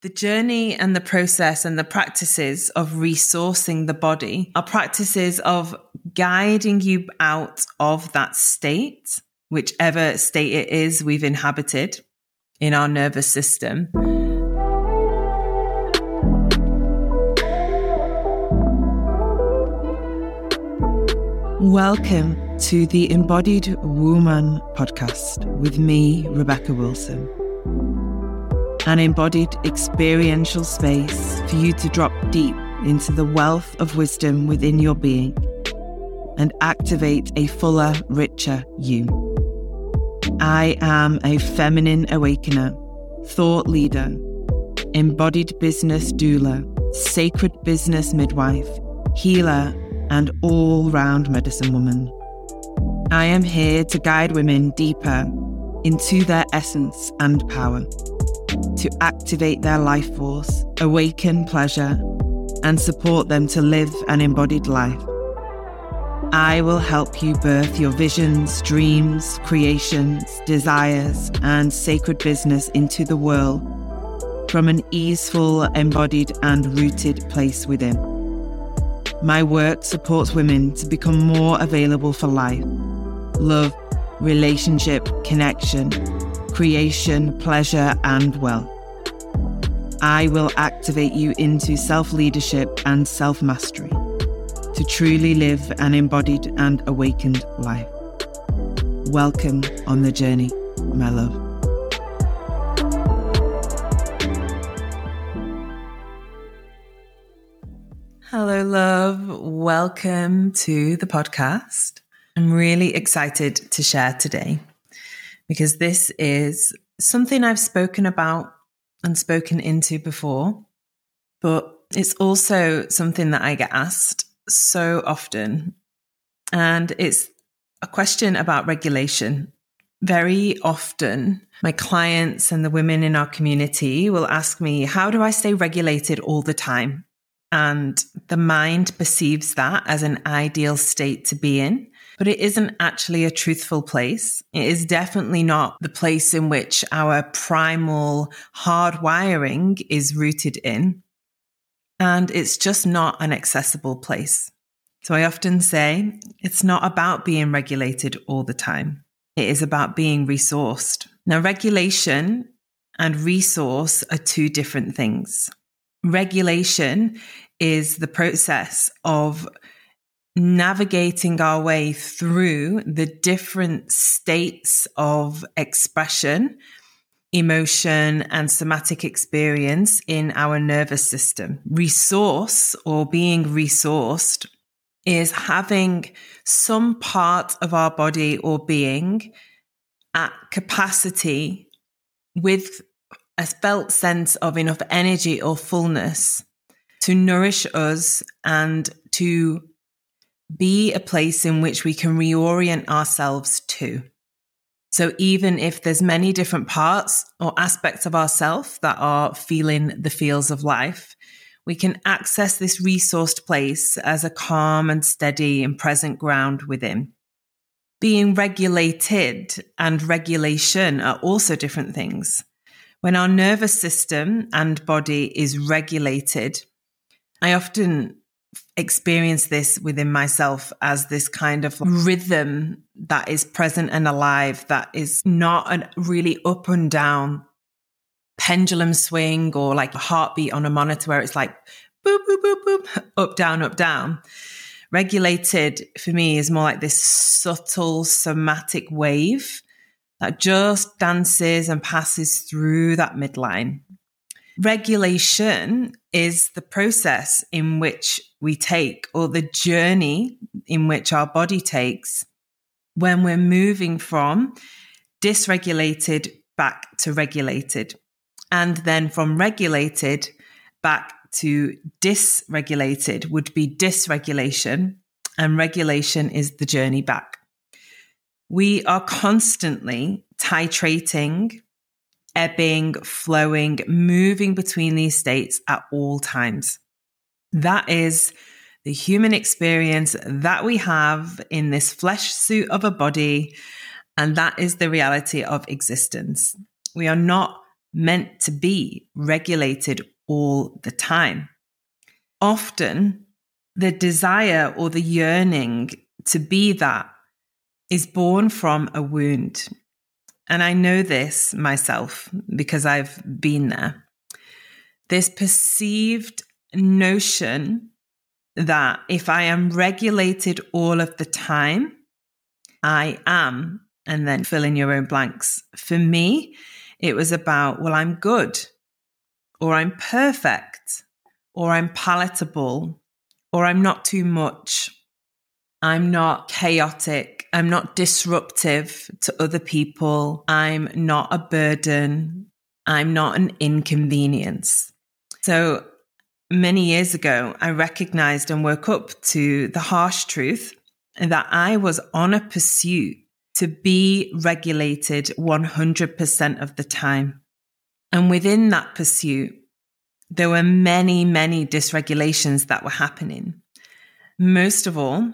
The journey and the process and the practices of resourcing the body are practices of guiding you out of that state, whichever state it is we've inhabited in our nervous system. Welcome to the Embodied Woman podcast with me, Rebecca Wilson an embodied experiential space for you to drop deep into the wealth of wisdom within your being and activate a fuller, richer you. I am a feminine awakener, thought leader, embodied business doula, sacred business midwife, healer, and all round medicine woman. I am here to guide women deeper into their essence and power to activate their life force, awaken pleasure, and support them to live an embodied life. I will help you birth your visions, dreams, creations, desires, and sacred business into the world from an easeful, embodied, and rooted place within. My work supports women to become more available for life, love, relationship, connection, creation, pleasure, and wealth. I will activate you into self leadership and self mastery to truly live an embodied and awakened life. Welcome on the journey, my love. Hello, love. Welcome to the podcast. I'm really excited to share today because this is something I've spoken about and spoken into before, but it's also something that I get asked so often. And it's a question about regulation. Very often, my clients and the women in our community will ask me, How do I stay regulated all the time? And the mind perceives that as an ideal state to be in but it isn't actually a truthful place. It is definitely not the place in which our primal hardwiring is rooted in. And it's just not an accessible place. So I often say it's not about being regulated all the time. It is about being resourced. Now, regulation and resource are two different things. Regulation is the process of navigating our way through the different states of expression, emotion, and somatic experience in our nervous system. Resource or being resourced is having some part of our body or being at capacity with a felt sense of enough energy or fullness to nourish us and to be a place in which we can reorient ourselves to. So even if there's many different parts or aspects of ourself that are feeling the feels of life, we can access this resourced place as a calm and steady and present ground within. Being regulated and regulation are also different things. When our nervous system and body is regulated, I often experience this within myself as this kind of rhythm that is present and alive, that is not a really up and down pendulum swing or like a heartbeat on a monitor where it's like boop, boop, boop, boop, up, down, up, down. Regulated for me is more like this subtle somatic wave that just dances and passes through that midline. Regulation is the process in which we take or the journey in which our body takes when we're moving from dysregulated back to regulated and then from regulated back to dysregulated would be dysregulation and regulation is the journey back. We are constantly titrating ebbing, flowing, moving between these states at all times. That is the human experience that we have in this flesh suit of a body. And that is the reality of existence. We are not meant to be regulated all the time. Often, the desire or the yearning to be that is born from a wound. And I know this myself because I've been there. This perceived notion that if I am regulated all of the time, I am, and then fill in your own blanks. For me, it was about, well, I'm good, or I'm perfect, or I'm palatable, or I'm not too much. I'm not chaotic. I'm not disruptive to other people. I'm not a burden. I'm not an inconvenience. So many years ago, I recognized and woke up to the harsh truth that I was on a pursuit to be regulated 100% of the time. And within that pursuit, there were many, many dysregulations that were happening. Most of all,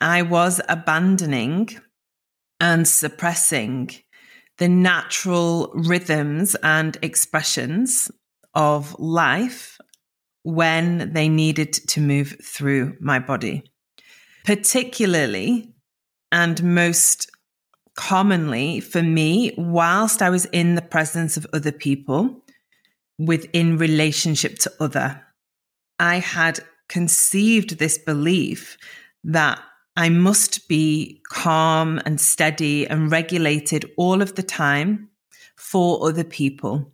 I was abandoning and suppressing the natural rhythms and expressions of life when they needed to move through my body. Particularly and most commonly for me, whilst I was in the presence of other people within relationship to other, I had conceived this belief that I must be calm and steady and regulated all of the time for other people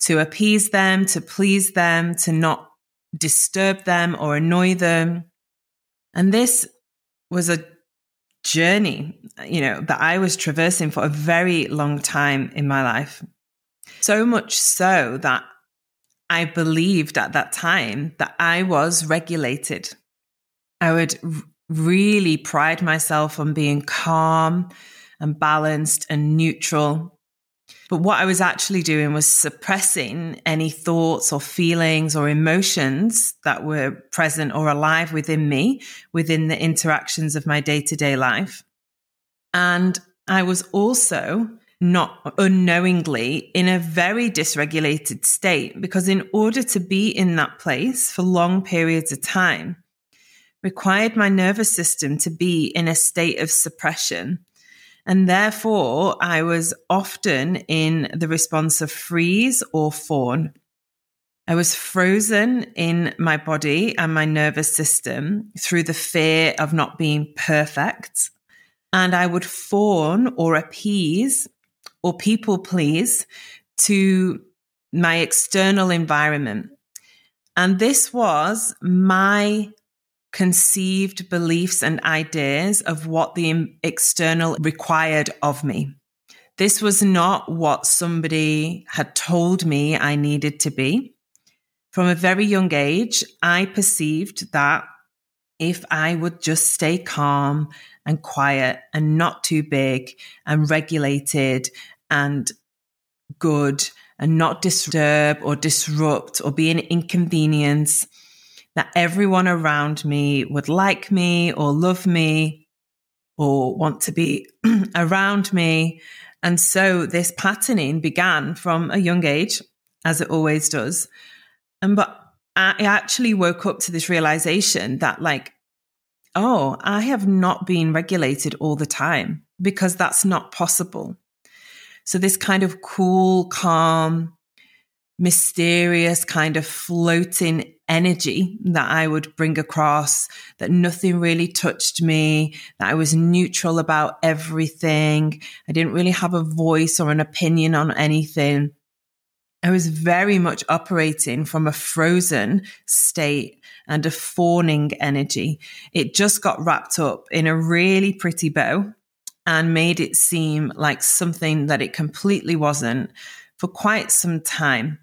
to appease them, to please them, to not disturb them or annoy them. And this was a journey, you know, that I was traversing for a very long time in my life. So much so that I believed at that time that I was regulated. I would really pride myself on being calm and balanced and neutral. But what I was actually doing was suppressing any thoughts or feelings or emotions that were present or alive within me within the interactions of my day to day life. And I was also not unknowingly in a very dysregulated state because in order to be in that place for long periods of time, required my nervous system to be in a state of suppression. And therefore, I was often in the response of freeze or fawn. I was frozen in my body and my nervous system through the fear of not being perfect. And I would fawn or appease or people please to my external environment. And this was my conceived beliefs and ideas of what the external required of me. This was not what somebody had told me I needed to be. From a very young age, I perceived that if I would just stay calm and quiet and not too big and regulated and good and not disturb or disrupt or be an inconvenience, that everyone around me would like me or love me or want to be around me. And so this patterning began from a young age, as it always does. And but I actually woke up to this realization that, like, oh, I have not been regulated all the time because that's not possible. So, this kind of cool, calm, mysterious kind of floating energy that I would bring across, that nothing really touched me, that I was neutral about everything. I didn't really have a voice or an opinion on anything. I was very much operating from a frozen state and a fawning energy. It just got wrapped up in a really pretty bow and made it seem like something that it completely wasn't for quite some time.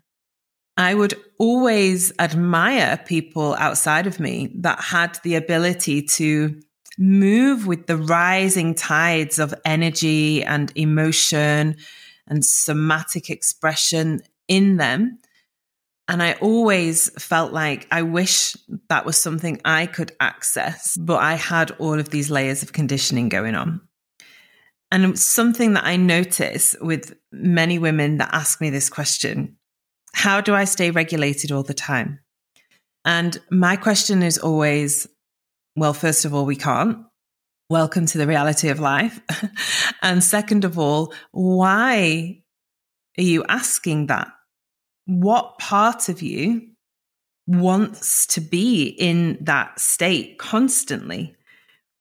I would always admire people outside of me that had the ability to move with the rising tides of energy and emotion and somatic expression in them. And I always felt like I wish that was something I could access, but I had all of these layers of conditioning going on. And something that I notice with many women that ask me this question how do I stay regulated all the time? And my question is always, well, first of all, we can't. Welcome to the reality of life. and second of all, why are you asking that? What part of you wants to be in that state constantly?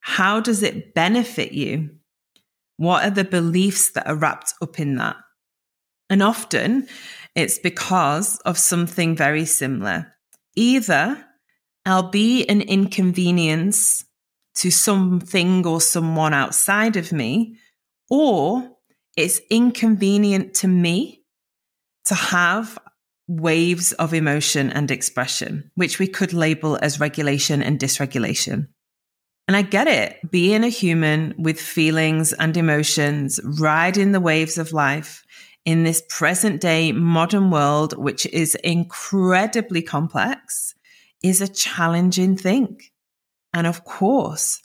How does it benefit you? What are the beliefs that are wrapped up in that? And often it's because of something very similar. Either I'll be an inconvenience to something or someone outside of me, or it's inconvenient to me to have waves of emotion and expression, which we could label as regulation and dysregulation. And I get it. Being a human with feelings and emotions, riding the waves of life in this present day modern world, which is incredibly complex, is a challenging thing. And of course,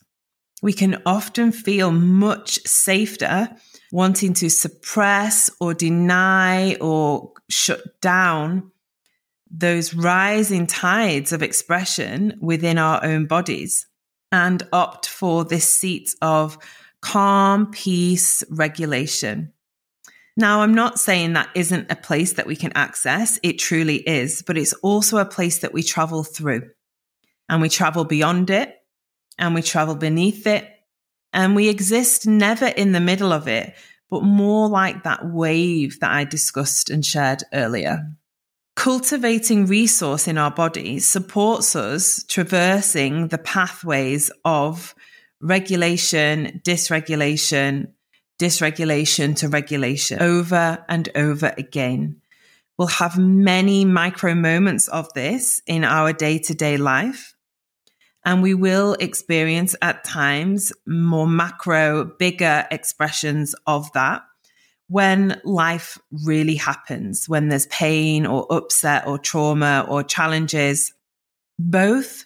we can often feel much safer wanting to suppress or deny or shut down those rising tides of expression within our own bodies and opt for this seat of calm, peace, regulation. Now, I'm not saying that isn't a place that we can access. It truly is, but it's also a place that we travel through and we travel beyond it and we travel beneath it and we exist never in the middle of it, but more like that wave that I discussed and shared earlier. Cultivating resource in our body supports us traversing the pathways of regulation, dysregulation, dysregulation to regulation over and over again. We'll have many micro moments of this in our day to day life. And we will experience at times more macro, bigger expressions of that when life really happens, when there's pain or upset or trauma or challenges, both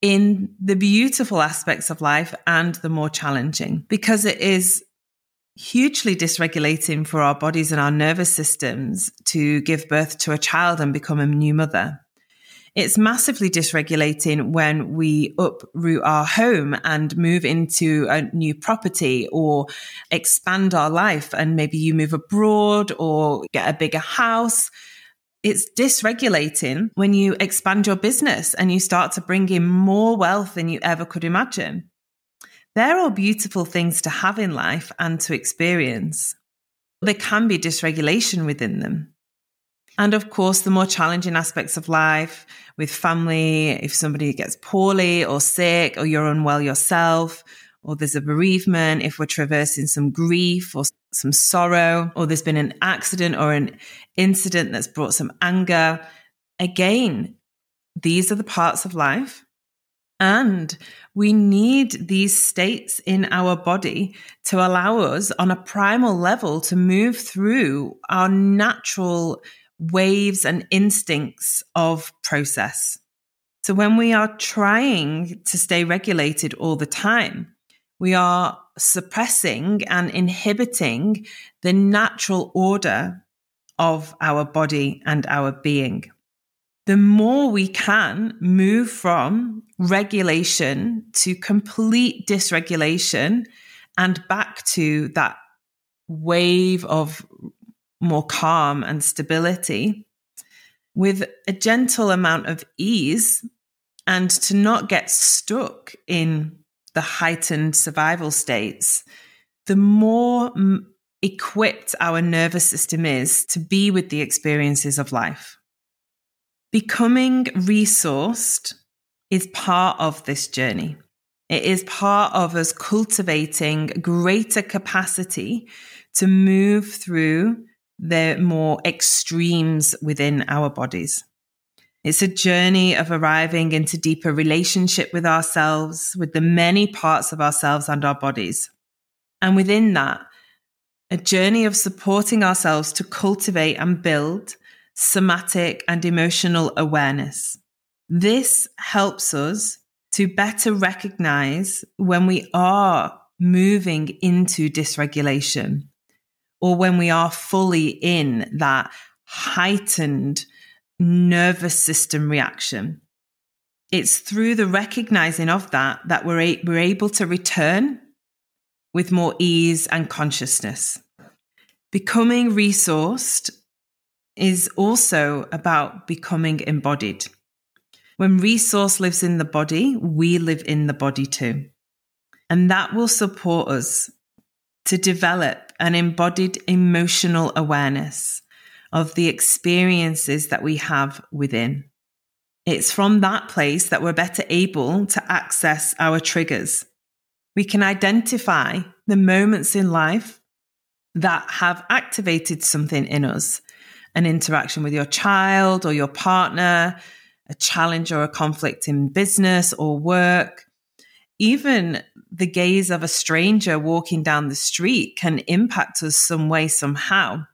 in the beautiful aspects of life and the more challenging, because it is hugely dysregulating for our bodies and our nervous systems to give birth to a child and become a new mother. It's massively dysregulating when we uproot our home and move into a new property or expand our life. And maybe you move abroad or get a bigger house. It's dysregulating when you expand your business and you start to bring in more wealth than you ever could imagine. They're all beautiful things to have in life and to experience. There can be dysregulation within them. And of course, the more challenging aspects of life with family, if somebody gets poorly or sick, or you're unwell yourself, or there's a bereavement, if we're traversing some grief or some sorrow, or there's been an accident or an incident that's brought some anger. Again, these are the parts of life. And we need these states in our body to allow us on a primal level to move through our natural waves and instincts of process. So when we are trying to stay regulated all the time, we are suppressing and inhibiting the natural order of our body and our being. The more we can move from regulation to complete dysregulation and back to that wave of more calm and stability with a gentle amount of ease and to not get stuck in the heightened survival states, the more equipped our nervous system is to be with the experiences of life. Becoming resourced is part of this journey. It is part of us cultivating greater capacity to move through the more extremes within our bodies. It's a journey of arriving into deeper relationship with ourselves, with the many parts of ourselves and our bodies. And within that, a journey of supporting ourselves to cultivate and build somatic and emotional awareness. This helps us to better recognize when we are moving into dysregulation or when we are fully in that heightened nervous system reaction. It's through the recognizing of that that we're, a- we're able to return with more ease and consciousness. Becoming resourced is also about becoming embodied. When resource lives in the body, we live in the body too. And that will support us to develop an embodied emotional awareness of the experiences that we have within. It's from that place that we're better able to access our triggers. We can identify the moments in life that have activated something in us an interaction with your child or your partner, a challenge or a conflict in business or work. Even the gaze of a stranger walking down the street can impact us some way, somehow.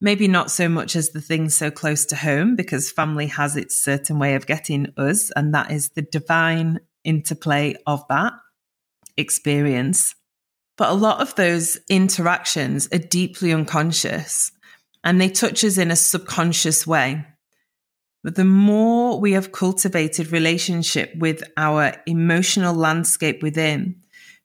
Maybe not so much as the things so close to home, because family has its certain way of getting us, and that is the divine interplay of that experience. But a lot of those interactions are deeply unconscious and they touch us in a subconscious way. But the more we have cultivated relationship with our emotional landscape within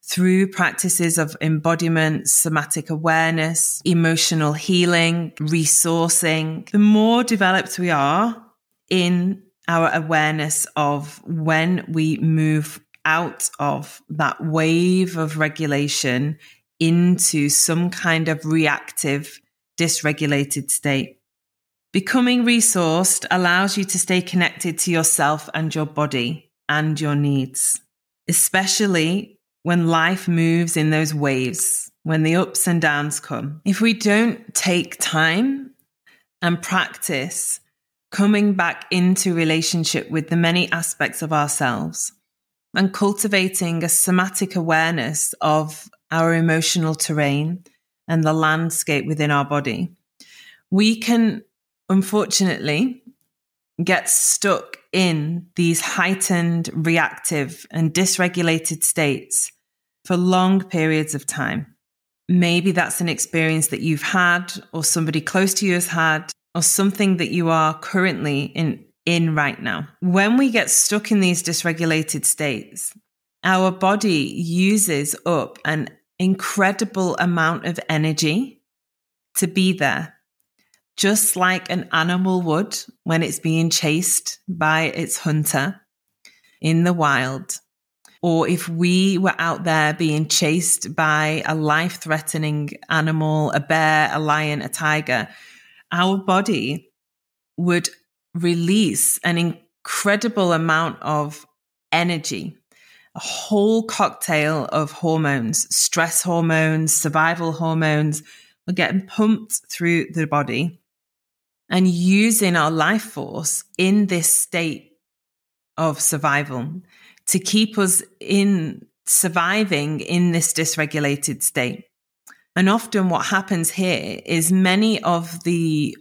through practices of embodiment, somatic awareness, emotional healing, resourcing, the more developed we are in our awareness of when we move out of that wave of regulation into some kind of reactive, dysregulated state. Becoming resourced allows you to stay connected to yourself and your body and your needs, especially when life moves in those waves, when the ups and downs come. If we don't take time and practice coming back into relationship with the many aspects of ourselves and cultivating a somatic awareness of our emotional terrain and the landscape within our body, we can unfortunately, get stuck in these heightened, reactive, and dysregulated states for long periods of time. Maybe that's an experience that you've had, or somebody close to you has had, or something that you are currently in, in right now. When we get stuck in these dysregulated states, our body uses up an incredible amount of energy to be there just like an animal would when it's being chased by its hunter in the wild. Or if we were out there being chased by a life threatening animal, a bear, a lion, a tiger, our body would release an incredible amount of energy, a whole cocktail of hormones, stress hormones, survival hormones, are getting pumped through the body and using our life force in this state of survival to keep us in surviving in this dysregulated state. And often what happens here is many of the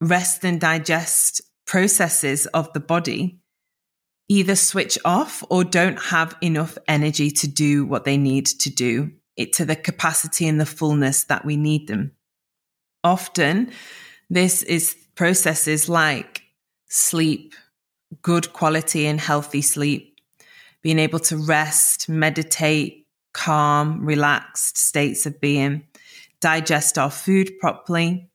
rest and digest processes of the body either switch off or don't have enough energy to do what they need to do it to the capacity and the fullness that we need them. Often this is processes like sleep, good quality and healthy sleep, being able to rest, meditate, calm, relaxed states of being, digest our food properly,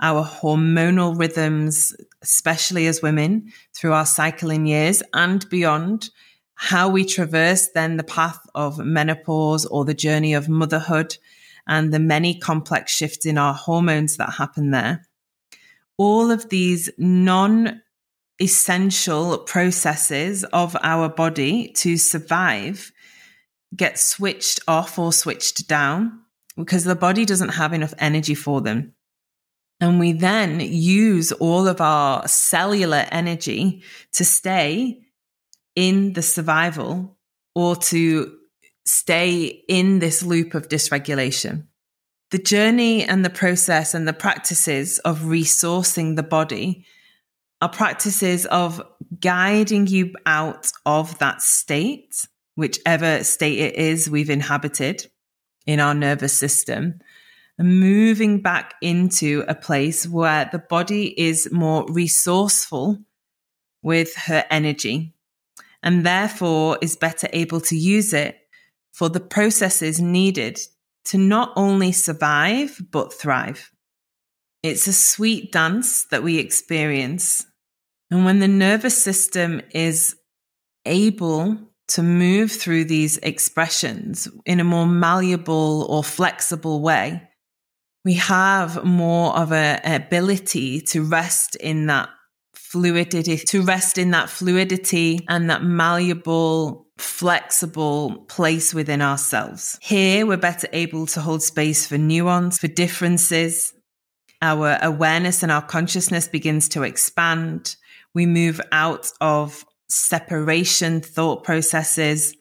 our hormonal rhythms, especially as women through our cycling years and beyond, how we traverse then the path of menopause or the journey of motherhood and the many complex shifts in our hormones that happen there all of these non essential processes of our body to survive get switched off or switched down because the body doesn't have enough energy for them. And we then use all of our cellular energy to stay in the survival or to stay in this loop of dysregulation. The journey and the process and the practices of resourcing the body are practices of guiding you out of that state whichever state it is we've inhabited in our nervous system, moving back into a place where the body is more resourceful with her energy and therefore is better able to use it for the processes needed to not only survive, but thrive. It's a sweet dance that we experience. And when the nervous system is able to move through these expressions in a more malleable or flexible way, we have more of an ability to rest in that fluidity, to rest in that fluidity and that malleable, flexible place within ourselves. Here, we're better able to hold space for nuance, for differences. Our awareness and our consciousness begins to expand. We move out of separation thought processes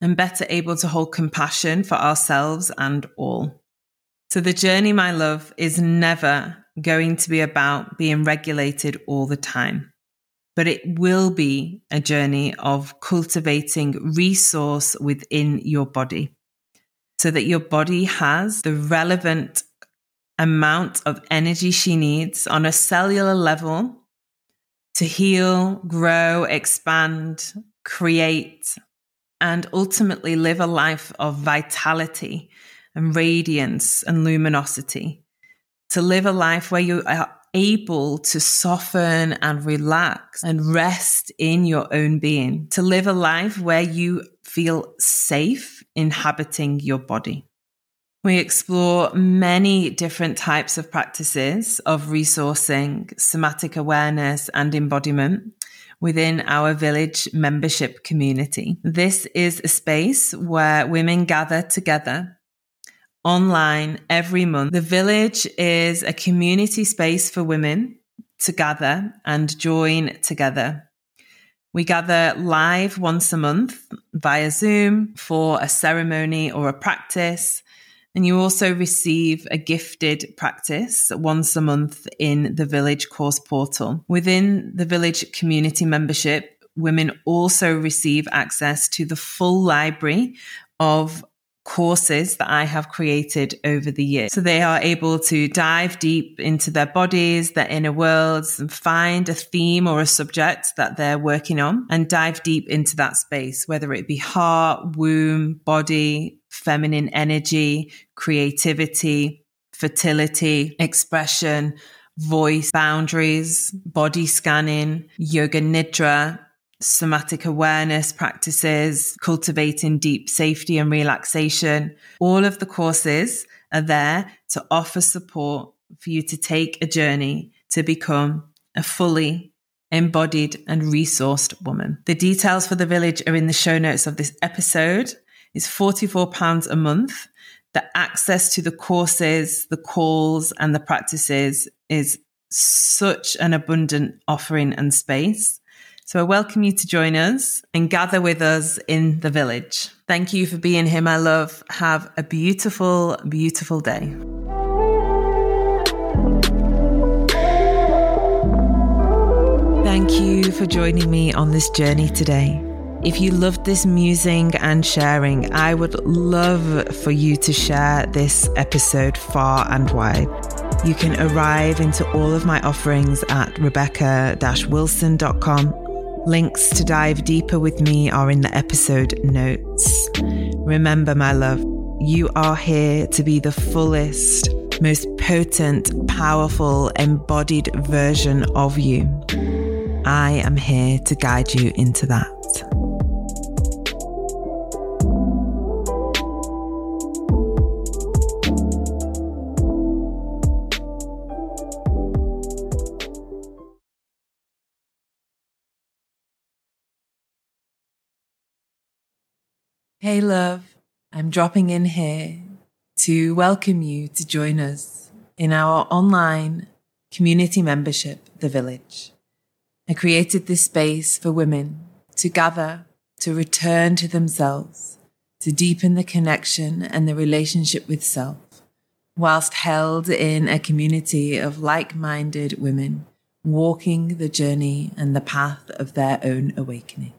and better able to hold compassion for ourselves and all. So the journey, my love, is never going to be about being regulated all the time, but it will be a journey of cultivating resource within your body so that your body has the relevant amount of energy she needs on a cellular level to heal, grow, expand, create, and ultimately live a life of vitality and radiance and luminosity. To live a life where you are able to soften and relax and rest in your own being. To live a life where you feel safe inhabiting your body. We explore many different types of practices of resourcing, somatic awareness, and embodiment within our village membership community. This is a space where women gather together online every month. The village is a community space for women to gather and join together. We gather live once a month via Zoom for a ceremony or a practice. And you also receive a gifted practice once a month in the village course portal. Within the village community membership, women also receive access to the full library of courses that I have created over the years. So they are able to dive deep into their bodies, their inner worlds, and find a theme or a subject that they're working on and dive deep into that space, whether it be heart, womb, body, feminine energy, creativity, fertility, expression, voice, boundaries, body scanning, yoga nidra, somatic awareness practices, cultivating deep safety and relaxation. All of the courses are there to offer support for you to take a journey to become a fully embodied and resourced woman. The details for the village are in the show notes of this episode. It's £44 a month. The access to the courses, the calls, and the practices is such an abundant offering and space. So I welcome you to join us and gather with us in the village. Thank you for being here, my love. Have a beautiful, beautiful day. Thank you for joining me on this journey today. If you loved this musing and sharing, I would love for you to share this episode far and wide. You can arrive into all of my offerings at rebecca wilson.com Links to dive deeper with me are in the episode notes. Remember, my love, you are here to be the fullest, most potent, powerful, embodied version of you. I am here to guide you into that. Hey, love, I'm dropping in here to welcome you to join us in our online community membership, The Village. I created this space for women to gather, to return to themselves, to deepen the connection and the relationship with self, whilst held in a community of like minded women walking the journey and the path of their own awakening.